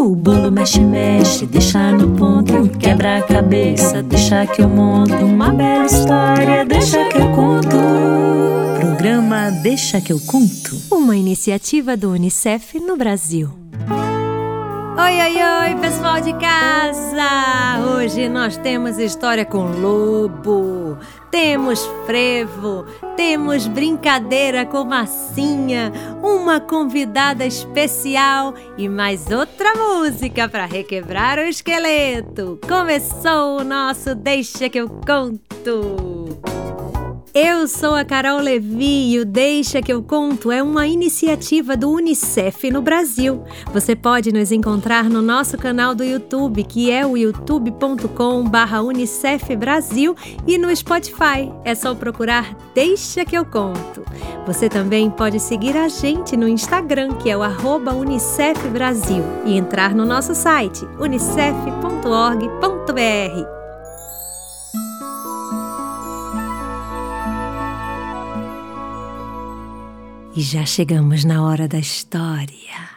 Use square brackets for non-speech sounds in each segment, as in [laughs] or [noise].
O bolo mexe, mexe, deixa no ponto. Quebra a cabeça, deixa que eu monto. Uma bela história, deixa que eu conto. Programa Deixa que eu conto. Uma iniciativa do Unicef no Brasil. Oi, oi, oi, pessoal de casa! Hoje nós temos história com lobo, temos frevo, temos brincadeira com massinha, uma convidada especial e mais outra música para requebrar o esqueleto. Começou o nosso Deixa que eu conto! Eu sou a Carol Levi e o Deixa que eu conto é uma iniciativa do UNICEF no Brasil. Você pode nos encontrar no nosso canal do YouTube, que é o youtube.com/unicef Brasil e no Spotify. É só procurar Deixa que eu conto. Você também pode seguir a gente no Instagram, que é o Unicef Brasil, e entrar no nosso site unicef.org.br. E já chegamos na hora da história.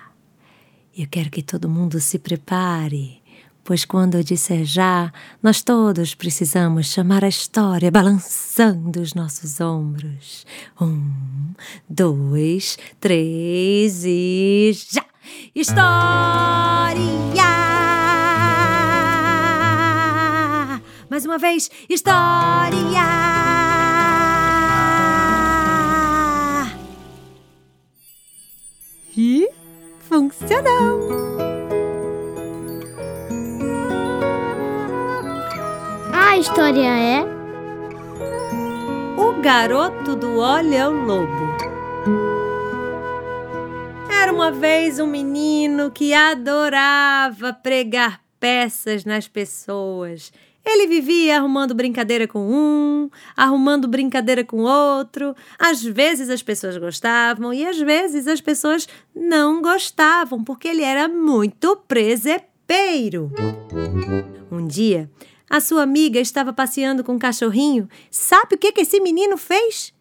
Eu quero que todo mundo se prepare, pois quando eu disser já, nós todos precisamos chamar a história balançando os nossos ombros. Um, dois, três e já! História! Mais uma vez, história! Funcionou! A história é O garoto do Olha o Lobo. Era uma vez um menino que adorava pregar peças nas pessoas. Ele vivia arrumando brincadeira com um, arrumando brincadeira com outro. Às vezes as pessoas gostavam e às vezes as pessoas não gostavam, porque ele era muito presepeiro. Um dia, a sua amiga estava passeando com um cachorrinho. Sabe o que, que esse menino fez?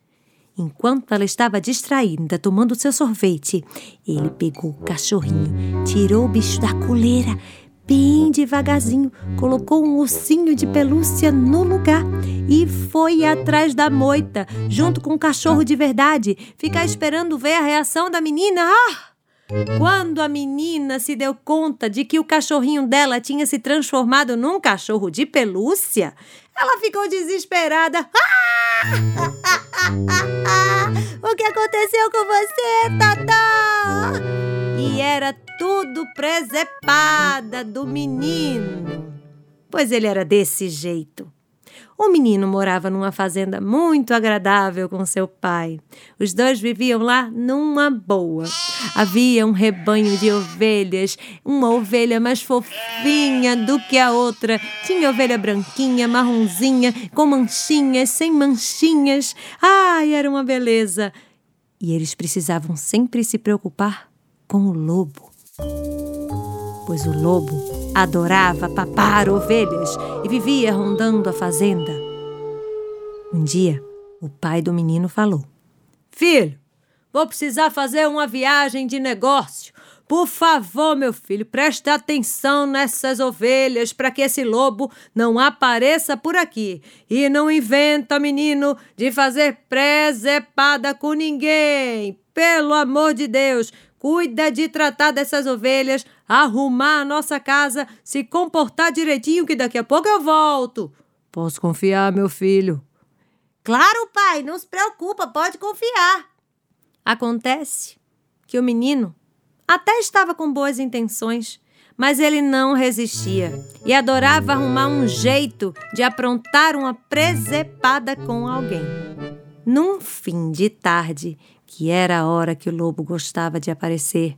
Enquanto ela estava distraída, tomando seu sorvete, ele pegou o cachorrinho, tirou o bicho da coleira bem devagarzinho, colocou um ursinho de pelúcia no lugar e foi atrás da moita, junto com o cachorro de verdade, ficar esperando ver a reação da menina. Ah! Quando a menina se deu conta de que o cachorrinho dela tinha se transformado num cachorro de pelúcia, ela ficou desesperada. Ah! [laughs] o que aconteceu com você, Tatá? E era tudo presepada do menino, pois ele era desse jeito. O menino morava numa fazenda muito agradável com seu pai. Os dois viviam lá numa boa. Havia um rebanho de ovelhas, uma ovelha mais fofinha do que a outra. Tinha ovelha branquinha, marronzinha, com manchinhas, sem manchinhas. Ai, era uma beleza! E eles precisavam sempre se preocupar com o lobo. Pois o lobo adorava papar ovelhas e vivia rondando a fazenda. Um dia, o pai do menino falou: Filho, vou precisar fazer uma viagem de negócio. Por favor, meu filho, preste atenção nessas ovelhas para que esse lobo não apareça por aqui. E não inventa, menino, de fazer presepada com ninguém. Pelo amor de Deus, Cuida de tratar dessas ovelhas, arrumar a nossa casa, se comportar direitinho, que daqui a pouco eu volto. Posso confiar, meu filho? Claro, pai, não se preocupa, pode confiar. Acontece que o menino até estava com boas intenções, mas ele não resistia e adorava arrumar um jeito de aprontar uma presepada com alguém. Num fim de tarde, que era a hora que o lobo gostava de aparecer.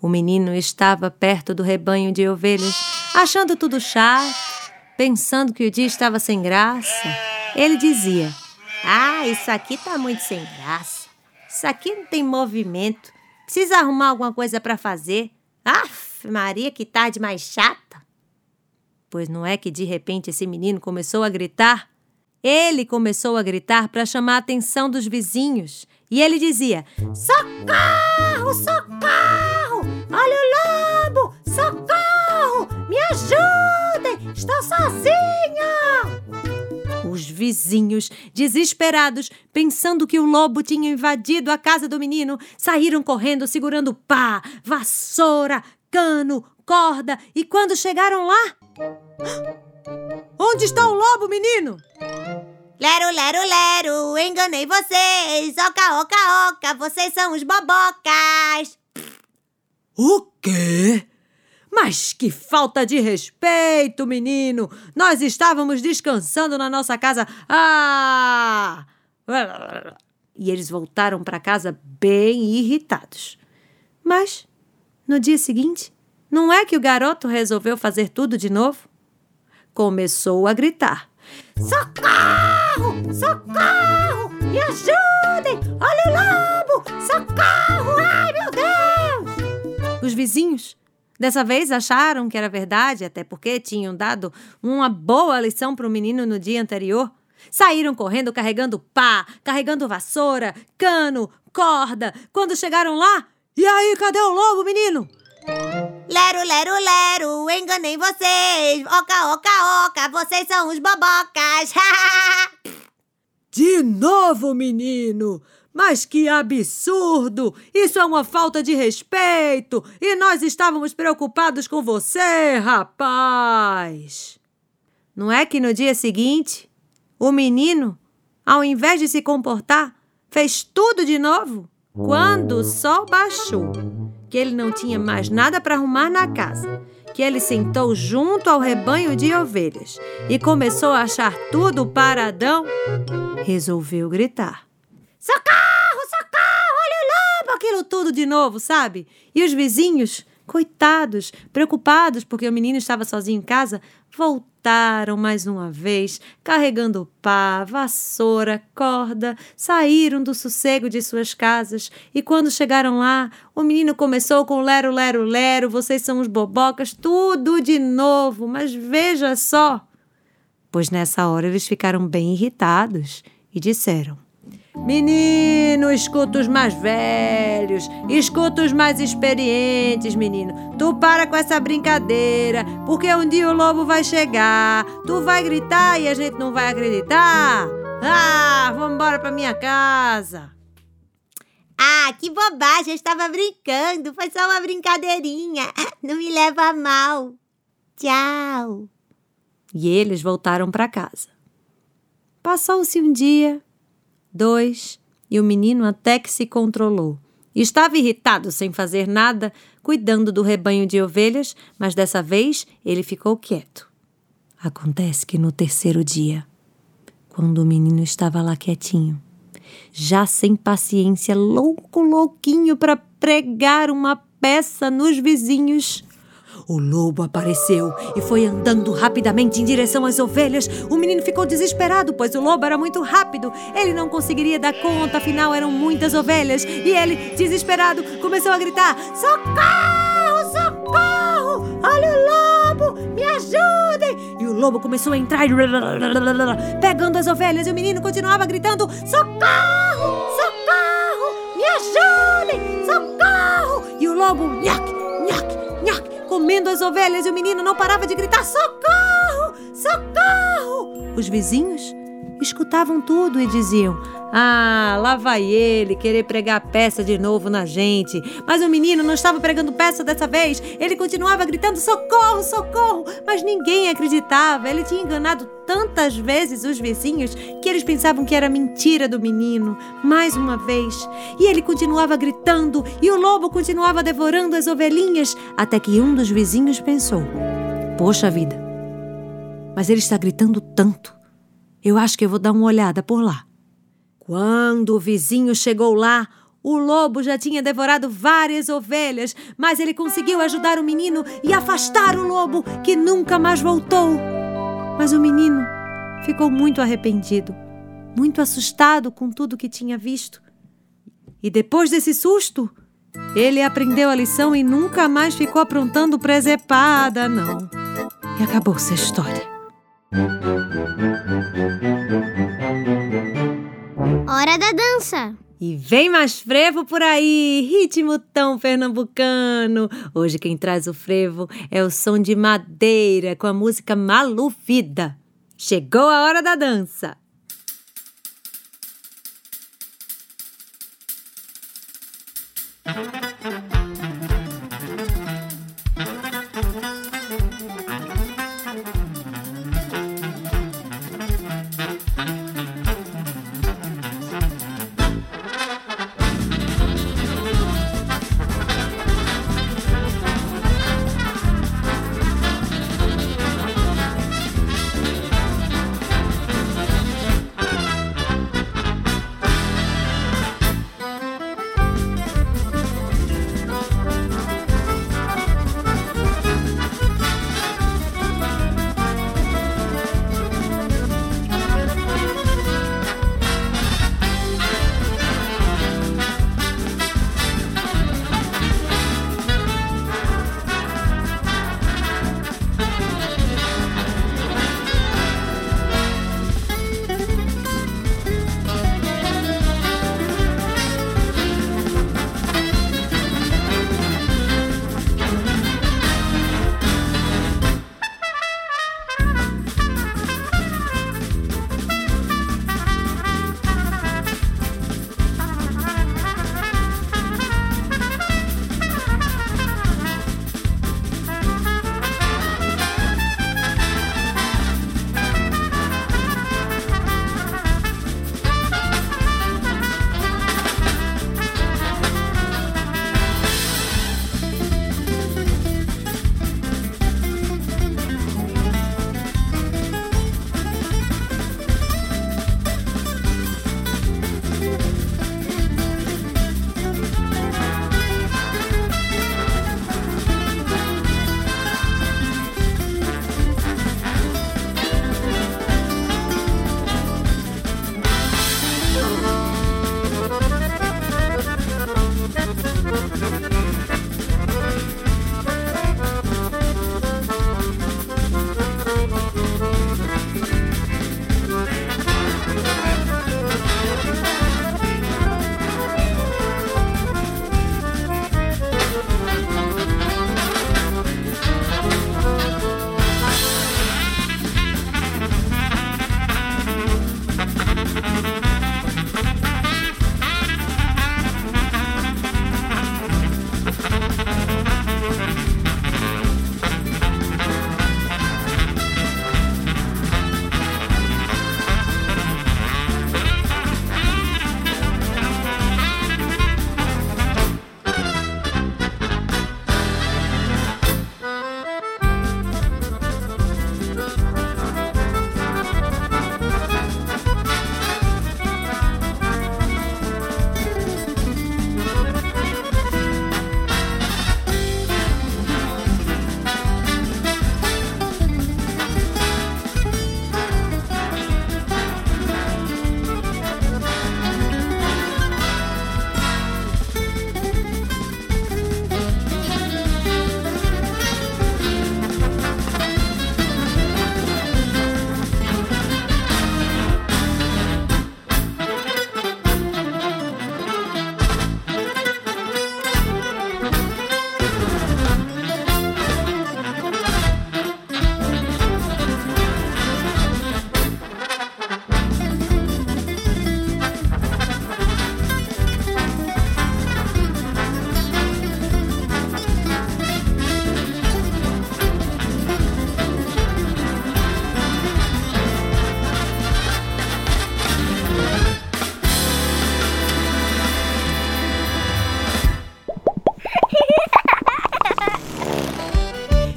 O menino estava perto do rebanho de ovelhas, achando tudo chato, pensando que o dia estava sem graça. Ele dizia: Ah, isso aqui tá muito sem graça. Isso aqui não tem movimento. Precisa arrumar alguma coisa para fazer. Aff, Maria, que tarde mais chata. Pois não é que de repente esse menino começou a gritar? Ele começou a gritar para chamar a atenção dos vizinhos. E ele dizia: Socorro! Socorro! Olha o lobo! Socorro! Estou sozinha! Os vizinhos, desesperados, pensando que o lobo tinha invadido a casa do menino, saíram correndo segurando pá, vassoura, cano, corda e quando chegaram lá. Onde está o lobo, menino? Lero, lero, lero, enganei vocês. Oca, oca, oca, vocês são os bobocas. O quê? Mas que falta de respeito, menino! Nós estávamos descansando na nossa casa. Ah! E eles voltaram para casa bem irritados. Mas, no dia seguinte, não é que o garoto resolveu fazer tudo de novo? Começou a gritar: Socorro! Socorro! Me ajudem! Olha o lobo! Socorro! Ai, meu Deus! Os vizinhos Dessa vez acharam que era verdade, até porque tinham dado uma boa lição para o menino no dia anterior. Saíram correndo carregando pá, carregando vassoura, cano, corda. Quando chegaram lá, e aí, cadê o lobo, menino? Lero, lero, lero, enganei vocês. Oca, oca, oca, vocês são os bobocas. [laughs] De novo, menino! Mas que absurdo! Isso é uma falta de respeito! E nós estávamos preocupados com você, rapaz! Não é que no dia seguinte, o menino, ao invés de se comportar, fez tudo de novo? Quando o sol baixou, que ele não tinha mais nada para arrumar na casa, que ele sentou junto ao rebanho de ovelhas e começou a achar tudo paradão, resolveu gritar. Socorro, socorro, olha o lobo! Aquilo tudo de novo, sabe? E os vizinhos, coitados, preocupados porque o menino estava sozinho em casa, voltaram mais uma vez, carregando pá, vassoura, corda, saíram do sossego de suas casas e quando chegaram lá, o menino começou com lero, lero, lero, vocês são os bobocas, tudo de novo, mas veja só. Pois nessa hora eles ficaram bem irritados e disseram: Menino, escuta os mais velhos, escuta os mais experientes, menino. Tu para com essa brincadeira, porque um dia o lobo vai chegar. Tu vai gritar e a gente não vai acreditar. Ah, vamos embora pra minha casa. Ah, que bobagem, eu estava brincando, foi só uma brincadeirinha. [laughs] Não me leva a mal. Tchau. E eles voltaram para casa. Passou-se um dia, dois, e o menino até que se controlou. Estava irritado sem fazer nada, cuidando do rebanho de ovelhas, mas dessa vez ele ficou quieto. Acontece que no terceiro dia, quando o menino estava lá quietinho, já sem paciência, louco, louquinho para pregar uma peça nos vizinhos, o lobo apareceu e foi andando rapidamente em direção às ovelhas. O menino ficou desesperado, pois o lobo era muito rápido. Ele não conseguiria dar conta, afinal eram muitas ovelhas. E ele, desesperado, começou a gritar: Socorro! Socorro! Olha o lobo! Me ajudem! E o lobo começou a entrar, pegando as ovelhas. E o menino continuava gritando: Socorro! Socorro! Me ajudem! Socorro! E o lobo, nhaque, nhaque, comendo as ovelhas e o menino não parava de gritar: Socorro! Socorro! Os vizinhos escutavam tudo e diziam: Ah, lá vai ele querer pregar peça de novo na gente. Mas o menino não estava pregando peça dessa vez. Ele continuava gritando: Socorro, socorro! Mas ninguém acreditava. Ele tinha enganado tantas vezes os vizinhos que eles pensavam que era mentira do menino. Mais uma vez. E ele continuava gritando e o lobo continuava devorando as ovelhinhas até que um dos vizinhos pensou: Poxa vida, mas ele está gritando tanto. Eu acho que eu vou dar uma olhada por lá. Quando o vizinho chegou lá, o lobo já tinha devorado várias ovelhas, mas ele conseguiu ajudar o menino e afastar o lobo, que nunca mais voltou. Mas o menino ficou muito arrependido, muito assustado com tudo que tinha visto. E depois desse susto, ele aprendeu a lição e nunca mais ficou aprontando presepada, não. E acabou-se a história. Hora da dança! E vem mais frevo por aí, ritmo tão pernambucano. Hoje quem traz o frevo é o som de madeira com a música Maluvida. Chegou a hora da dança.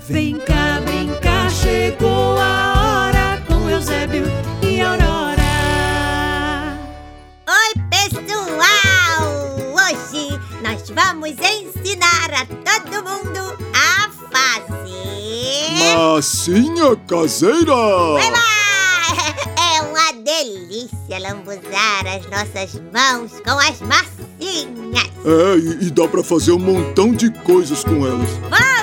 Vem cá, cá, chegou a hora com Eusébio e Aurora. Oi, pessoal! Hoje nós vamos ensinar a todo mundo a fazer. Massinha caseira! Eba! É uma delícia lambuzar as nossas mãos com as massinhas. É, e, e dá pra fazer um montão de coisas com elas. Vamos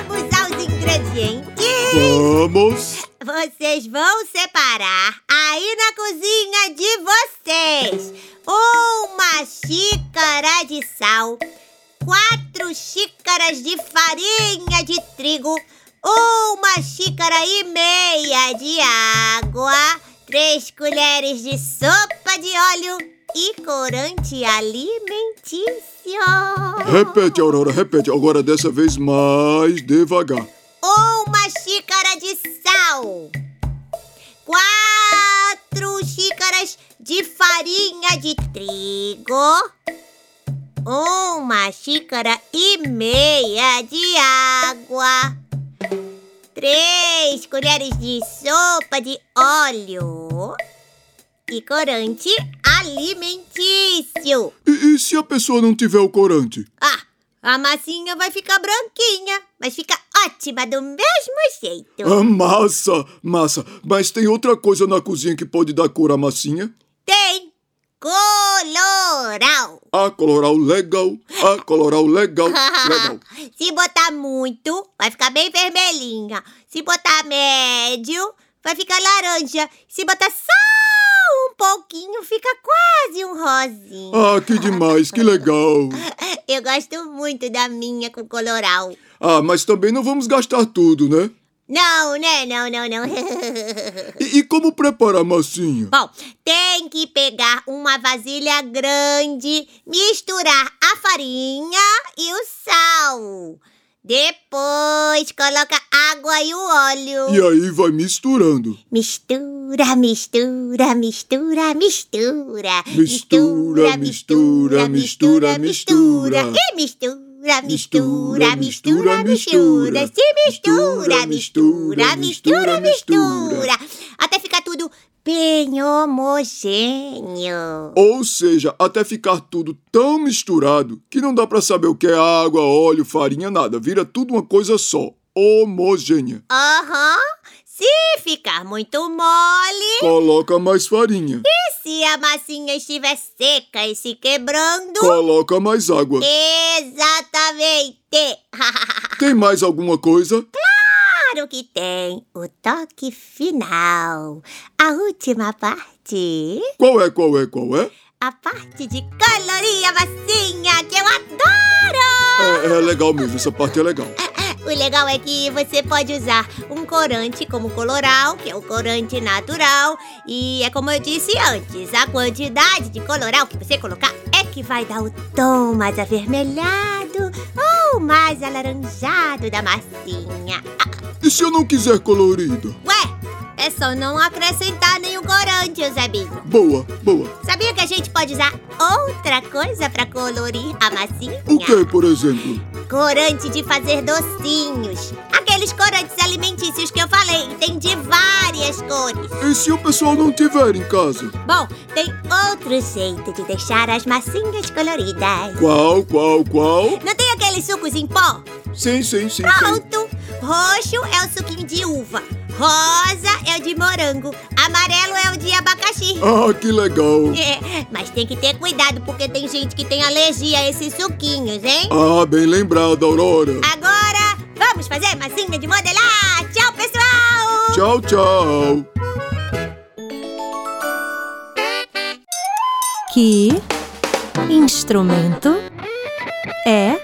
ingredientes. Vamos! Vocês vão separar aí na cozinha de vocês uma xícara de sal, quatro xícaras de farinha de trigo, uma xícara e meia de água, três colheres de sopa de óleo e corante alimentício. Repete, Aurora, repete. Agora dessa vez mais devagar. Uma xícara de sal, quatro xícaras de farinha de trigo, uma xícara e meia de água, três colheres de sopa de óleo e corante alimentício. E, e se a pessoa não tiver o corante? Ah, a massinha vai ficar branquinha, mas fica ótima do mesmo jeito. Ah, massa, massa. Mas tem outra coisa na cozinha que pode dar cor à massinha? Tem coloral. Ah, coloral legal. Ah, coloral legal. [laughs] Legal. Se botar muito, vai ficar bem vermelhinha. Se botar médio, vai ficar laranja. Se botar só um pouquinho, fica quase um rosinho. Ah, que demais, que legal. [laughs] Eu gosto muito da minha com coloral. Ah, mas também não vamos gastar tudo, né? Não, né? Não, não, não. [laughs] E, e como preparar a massinha? Bom, tem que pegar uma vasilha grande, misturar a farinha e o sal. Depois coloca água e o óleo. E aí vai misturando. Mistura, mistura, mistura, mistura. Mistura, mistura, mistura, mistura. E mistura, mistura, mistura, mistura. Se mistura, mistura, mistura, mistura. Até ficar tudo bem homogêneo. Ou seja, até ficar tudo tão misturado que não dá pra saber o que é água, óleo, farinha, nada. Vira tudo uma coisa só, homogênea. Aham. Se ficar muito mole, Coloca mais farinha. e se a massinha estiver seca e se quebrando, Coloca mais água. exatamente. [laughs] Tem mais alguma coisa? Claro que tem o toque final. A última parte. Qual é, qual é, qual é? A parte de colorir a massinha, que eu adoro! É, é legal mesmo, essa parte é legal. O legal é que você pode usar um corante como coloral, que é o corante natural. E é como eu disse antes, a quantidade de coloral que você colocar é que vai dar o tom mais avermelhado ou mais alaranjado da massinha. E se eu não quiser colorido? Ué, é só não acrescentar nenhum corante, Eusebinho. Boa, boa. Sabia que a gente pode usar outra coisa pra colorir a massinha? O que, por exemplo? Corante de fazer docinhos. Aqueles corantes alimentícios que eu falei, tem de várias cores. E se o pessoal não tiver em casa? Bom, tem outro jeito de deixar as massinhas coloridas. Qual, qual, qual? Não tem aqueles sucos em pó? Sim, sim, sim, sim. Pronto! Roxo é o suquinho de uva. Rosa é o de morango. Amarelo é o de abacaxi. Ah, que legal. [laughs] É, mas tem que ter cuidado porque tem gente que tem alergia a esses suquinhos, hein? Ah, bem lembrado, Aurora. Agora, vamos fazer massinha de modelar. Tchau, pessoal! Tchau, tchau. Que instrumento é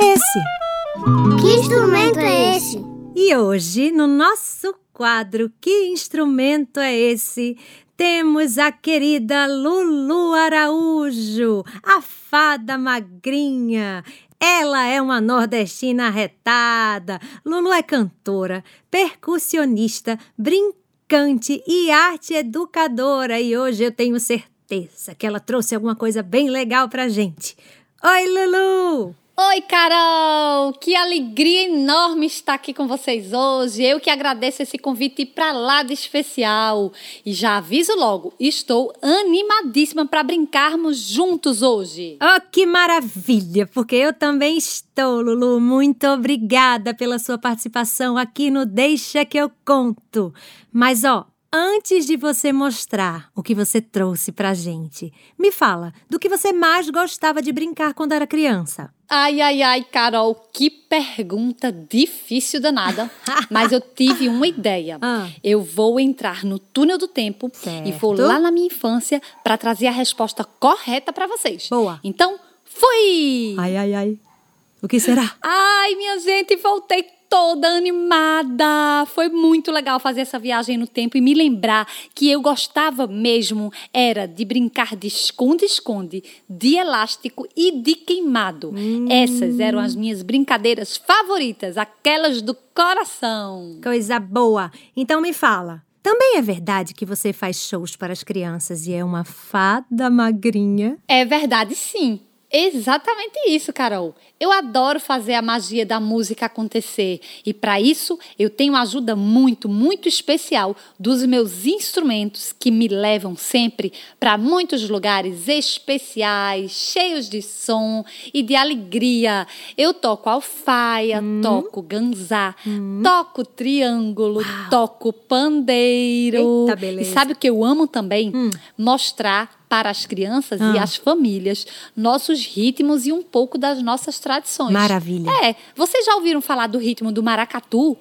esse? Que instrumento é esse? E hoje, no nosso quadro Que Instrumento é Esse? Temos a querida Lulu Araújo, a fada magrinha. Ela é uma nordestina arretada. Lulu é cantora, percussionista, brincante e arte educadora. E hoje eu tenho certeza que ela trouxe alguma coisa bem legal pra gente. Oi, Lulu! Oi, Carol! Que alegria enorme estar aqui com vocês hoje. Eu que agradeço esse convite para lá de especial. E já aviso logo, estou animadíssima para brincarmos juntos hoje. Oh, que maravilha! Porque eu também estou, Lulu. Muito obrigada pela sua participação aqui no Deixa que eu conto. Mas ó, antes de você mostrar o que você trouxe pra gente, me fala do que você mais gostava de brincar quando era criança. Ai, ai, ai, Carol, que pergunta difícil danada. [laughs] Mas eu tive uma ideia. Ah. Eu vou entrar no túnel do tempo e vou Certo. lá na minha infância para trazer a resposta correta para vocês. Boa. Então, fui! Ai, ai, ai. O que será? Ai, minha gente, voltei toda animada. Foi muito legal fazer essa viagem no tempo e me lembrar que eu gostava mesmo era de brincar de esconde-esconde, de elástico e de queimado. Essas eram as minhas brincadeiras favoritas, aquelas do coração. Coisa boa. Então me fala. Também é verdade que você faz shows para as crianças e é uma fada magrinha? É verdade, sim. Exatamente isso, Carol. Eu adoro fazer a magia da música acontecer e para isso eu tenho ajuda muito, muito especial dos meus instrumentos que me levam sempre para muitos lugares especiais, cheios de som e de alegria. Eu toco alfaia, toco ganzá, toco triângulo, toco pandeiro. Eita, beleza. E sabe o que eu amo também? Mostrar para as crianças e Ah. as famílias nossos ritmos e um pouco das nossas tradições. Maravilha. É, vocês já ouviram falar do ritmo do maracatu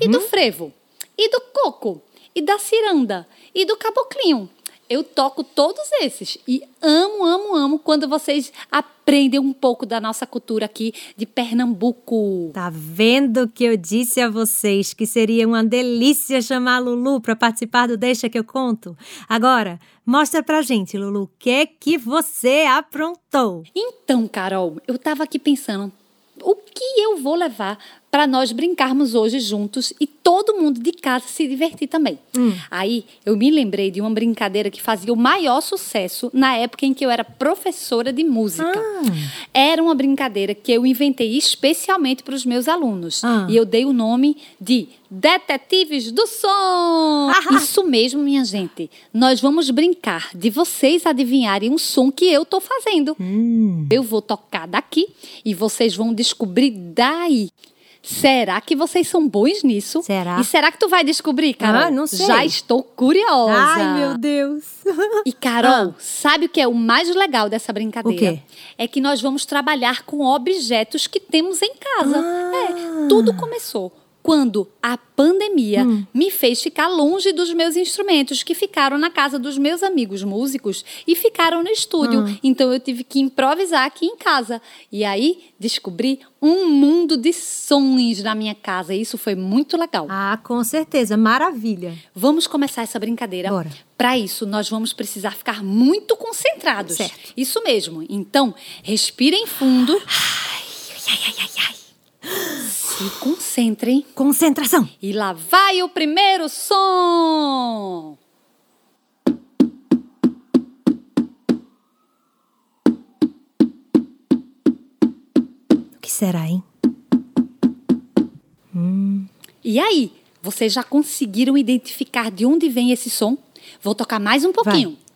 e do frevo e do coco e da ciranda e do caboclinho. Eu toco todos esses e amo, amo, amo quando vocês aprendem um pouco da nossa cultura aqui de Pernambuco. Tá vendo que eu disse a vocês que seria uma delícia chamar a Lulu para participar do Deixa que eu conto? Agora, mostra pra gente, Lulu, o que é que você aprontou? Então, Carol, eu tava aqui pensando, o que eu vou levar para nós brincarmos hoje juntos e todo mundo de casa se divertir também. Aí eu me lembrei de uma brincadeira que fazia o maior sucesso na época em que eu era professora de música. Era uma brincadeira que eu inventei especialmente para os meus alunos Ah. e eu dei o nome de Detetives do Som. Isso mesmo, minha gente. Nós vamos brincar de vocês adivinharem um som que eu tô fazendo. Eu vou tocar daqui e vocês vão descobrir daí. Será que vocês são bons nisso? Será? E será que tu vai descobrir, Carol? Ah, não sei. Já estou curiosa. Ai, meu Deus. E Carol, sabe o que é o mais legal dessa brincadeira? O quê? É que nós vamos trabalhar com objetos que temos em casa. É, tudo começou quando a pandemia me fez ficar longe dos meus instrumentos, que ficaram na casa dos meus amigos músicos e ficaram no estúdio. Então eu tive que improvisar aqui em casa. E aí descobri um mundo de sons na minha casa. E isso foi muito legal. Ah, com certeza, maravilha. Vamos começar essa brincadeira. Bora. Para isso, nós vamos precisar ficar muito concentrados. Certo. Isso mesmo. Então, respirem fundo. Se concentrem. Concentração. E lá vai o primeiro som. O que será, hein? E aí, vocês já conseguiram identificar de onde vem esse som? Vou tocar mais um pouquinho. O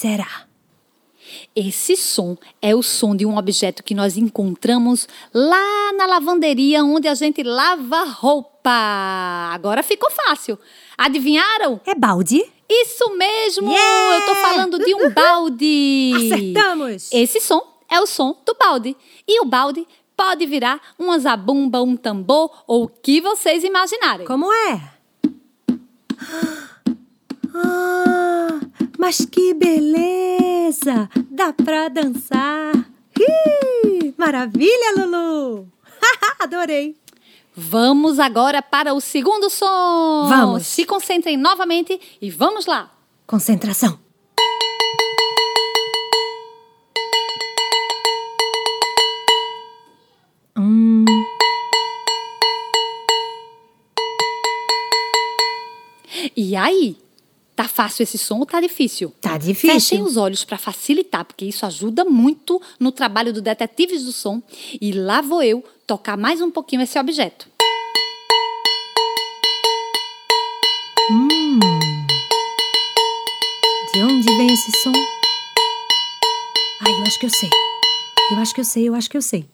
será? Esse som é o som de um objeto que nós encontramos lá na lavanderia onde a gente lava roupa. Agora ficou fácil. Adivinharam? É balde? Isso mesmo! Yeah! Eu tô falando de um balde. Acertamos! Esse som é o som do balde. E o balde pode virar uma zabumba, um tambor ou o que vocês imaginarem. Como é? [gasps] Ah, mas que beleza! Dá pra dançar! Ih, maravilha, Lulu! [laughs] Adorei! Vamos agora para o segundo som. Vamos. Se concentrem novamente e vamos lá. Concentração. Hum, E aí? Tá fácil esse som ou tá difícil? tá difícil. Fechem os olhos para facilitar, porque isso ajuda muito no trabalho do Detetives do Som. E lá vou eu tocar mais um pouquinho esse objeto. Hum. De onde vem esse som? Ai, eu acho que eu sei. Eu acho que eu sei, eu acho que eu sei.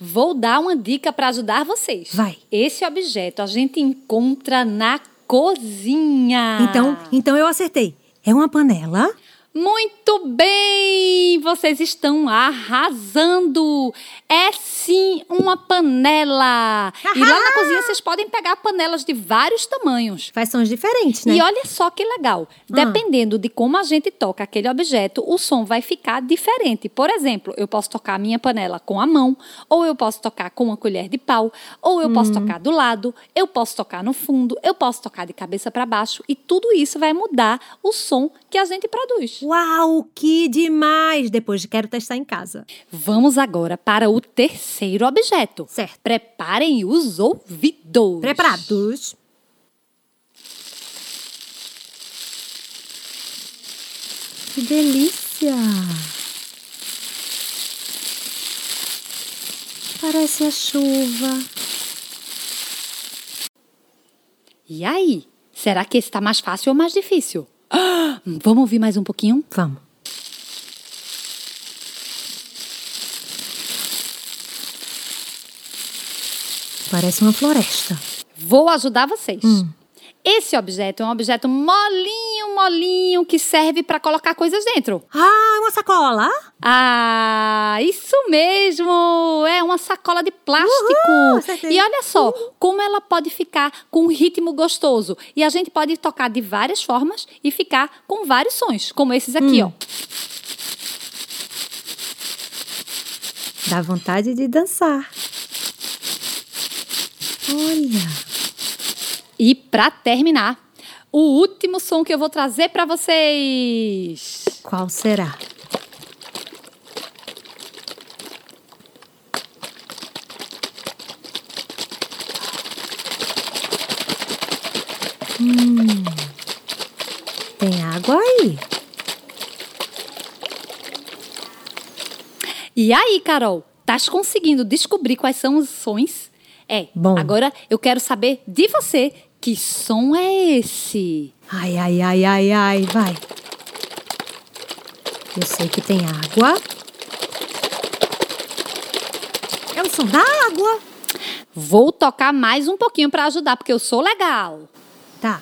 Vou dar uma dica para ajudar vocês. Vai. Esse objeto a gente encontra na cozinha. Então, então eu acertei. É uma panela? Muito bem! Vocês estão arrasando! É sim uma panela! E lá na cozinha vocês podem pegar panelas de vários tamanhos. Faz sons diferentes, né? E olha só que legal. Dependendo de como a gente toca aquele objeto, o som vai ficar diferente. Por exemplo, eu posso tocar a minha panela com a mão, ou eu posso tocar com uma colher de pau, ou eu posso tocar do lado, eu posso tocar no fundo, eu posso tocar de cabeça para baixo, e tudo isso vai mudar o som que a gente produz. Uau, que demais! Depois quero testar em casa. Vamos agora para o terceiro objeto. Certo. Preparem os ouvidos. Preparados? Que delícia! Parece a chuva. E aí? Será que está mais fácil ou mais difícil? Ah, vamos ouvir mais um pouquinho? Vamos. Parece uma floresta. Vou ajudar vocês. Esse objeto é um objeto molinho, molinho, que serve para colocar coisas dentro. Ah, uma sacola? Ah, isso mesmo! É uma sacola de plástico. Uhul, e olha só como ela pode ficar com um ritmo gostoso. E a gente pode tocar de várias formas e ficar com vários sons, como esses aqui, ó. Dá vontade de dançar. Olha. E para terminar, o último som que eu vou trazer para vocês. Qual será? Hum. Tem água aí. E aí, Carol, estás conseguindo descobrir quais são os sons? É. Bom. Agora eu quero saber de você que som é esse? Ai, ai, ai, ai, ai, vai. Eu sei que tem água. É o som da água. Vou tocar mais um pouquinho para ajudar, porque eu sou legal. Tá.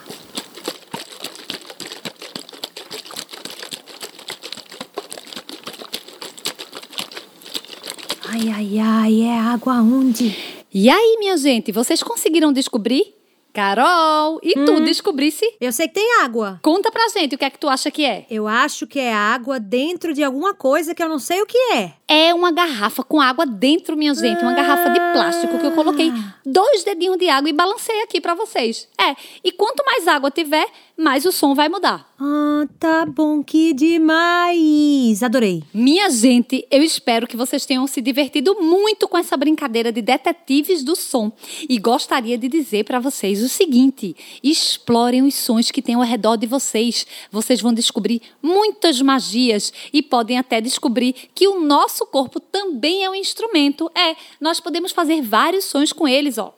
Ai, ai, ai, é água onde? E aí, minha gente, vocês conseguiram descobrir? Carol, e tu descobrisse? Eu sei que tem água. Conta pra gente o que é que tu acha que é. Eu acho que é água dentro de alguma coisa que eu não sei o que é. É uma garrafa com água dentro, minha gente. Uma garrafa de plástico que eu coloquei dois dedinhos de água e balancei aqui pra vocês. É, e quanto mais água tiver, mais o som vai mudar. Ah, tá bom, que demais. Adorei. Minha gente, eu espero que vocês tenham se divertido muito com essa brincadeira de detetives do som. E gostaria de dizer para vocês o seguinte: explorem os sons que tem ao redor de vocês. Vocês vão descobrir muitas magias e podem até descobrir que o nosso corpo também é um instrumento. É, nós podemos fazer vários sons com eles, ó.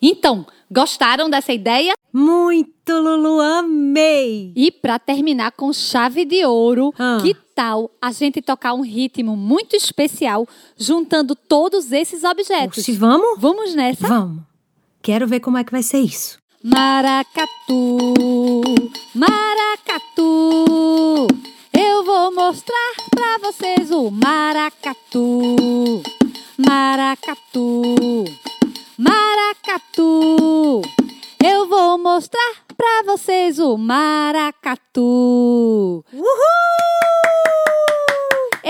Então, gostaram dessa ideia? Muito, Lulu, amei. E para terminar com chave de ouro, Ah. que tal a gente tocar um ritmo muito especial juntando todos esses objetos? Se vamos? Vamos nessa? Vamos. Quero ver como é que vai ser isso. Maracatu, maracatu, eu vou mostrar pra vocês o maracatu. Maracatu, maracatu, eu vou mostrar pra vocês o maracatu.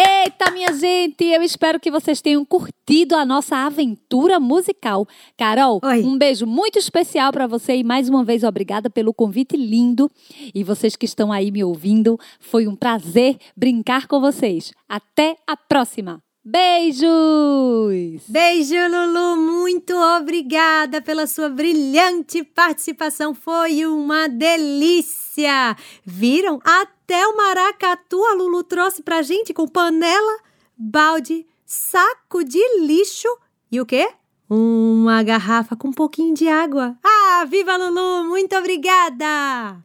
Eita, minha gente, eu espero que vocês tenham curtido a nossa aventura musical. Carol, Oi. um beijo muito especial para você e mais uma vez obrigada pelo convite lindo. E vocês que estão aí me ouvindo, foi um prazer brincar com vocês. Até a próxima. Beijos! Beijo, Lulu. Muito obrigada pela sua brilhante participação. Foi uma delícia. Viram? Até o maracatu a Lulu trouxe pra gente com panela, balde, saco de lixo e o quê? Uma garrafa com um pouquinho de água. Ah, Ah, viva Lulu! Muito obrigada!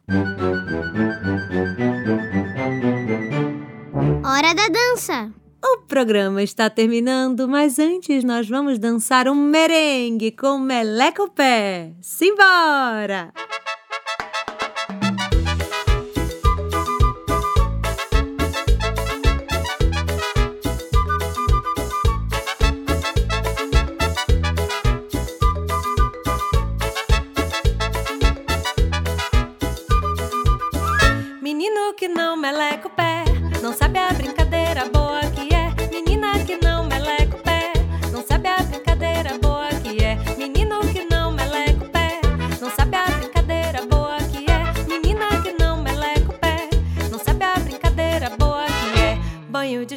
Hora da dança. O programa está terminando, mas antes nós vamos dançar um merengue com Meleco Pé. Simbora! Menino que não meleca o pé,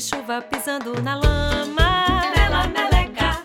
chuva pisando na lama, mela meleca.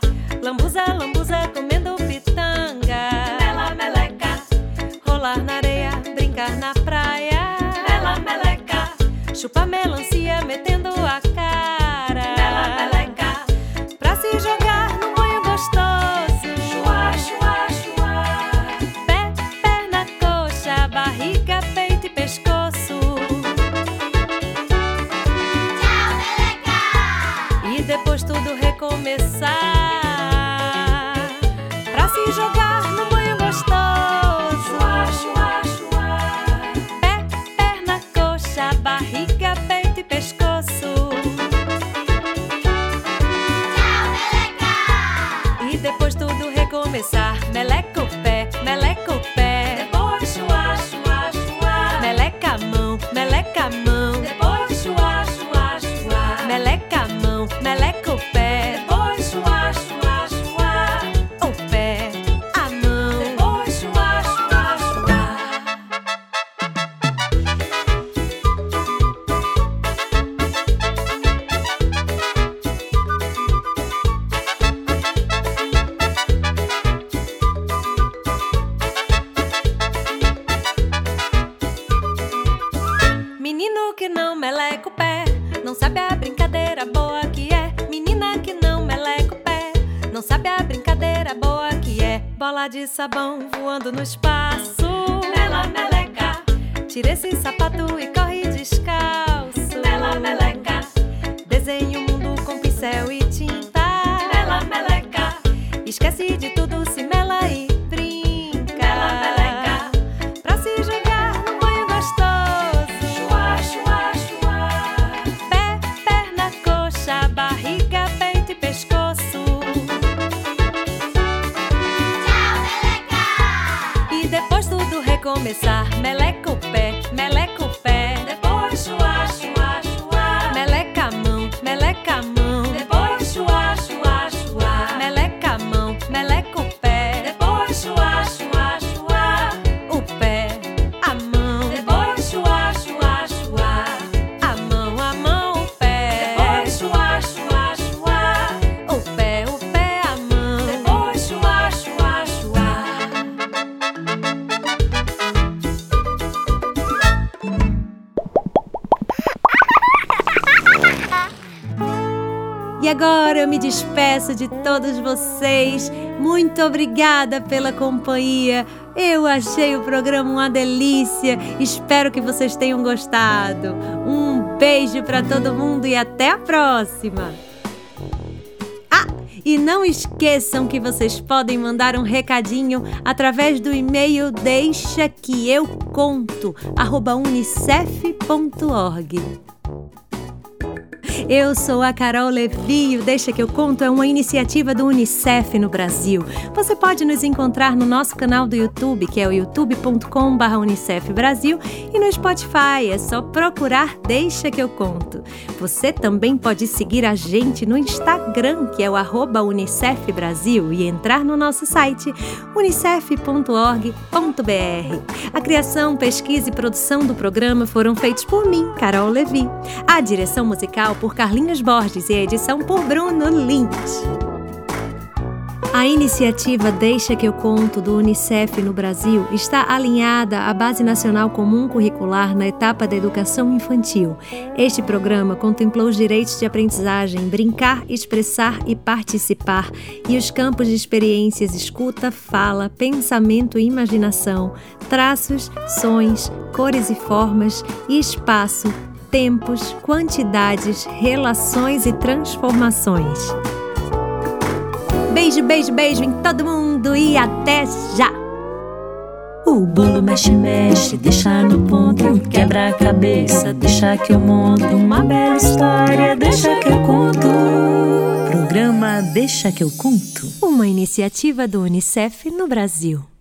De sabão voando no espaço. Mela meleca, tira esse sapato e corre descalço. Despeço de todos vocês. Muito obrigada pela companhia. Eu achei o programa uma delícia. Espero que vocês tenham gostado. Um beijo para todo mundo e até a próxima. Ah, e não esqueçam que vocês podem mandar um recadinho através do e-mail deixa que eu conto unicef.org. Eu sou a Carol Levi o Deixa que eu conto é uma iniciativa do UNICEF no Brasil. Você pode nos encontrar no nosso canal do YouTube, que é o youtube.com.br Unicef Brasil, e no Spotify, é só procurar Deixa que eu conto. Você também pode seguir a gente no Instagram, que é o arroba Unicef Brasil, e entrar no nosso site unicef.org.br. A criação, pesquisa e produção do programa foram feitos por mim, Carol Levi. A direção musical por Carlinhos Borges e a edição por Bruno Lins. A iniciativa Deixa que eu conto do UNICEF no Brasil está alinhada à Base Nacional Comum Curricular na etapa da educação infantil. Este programa contemplou os direitos de aprendizagem, brincar, expressar e participar, e os campos de experiências escuta, fala, pensamento e imaginação, traços, sons, cores e formas, e espaço, tempos, quantidades, relações e transformações. Beijo, beijo, beijo em todo mundo e até já! O bolo mexe, mexe, deixa no ponto, quebra a cabeça, deixa que eu monto uma bela história, deixa que eu conto. Programa Deixa que eu conto. Uma iniciativa do Unicef no Brasil.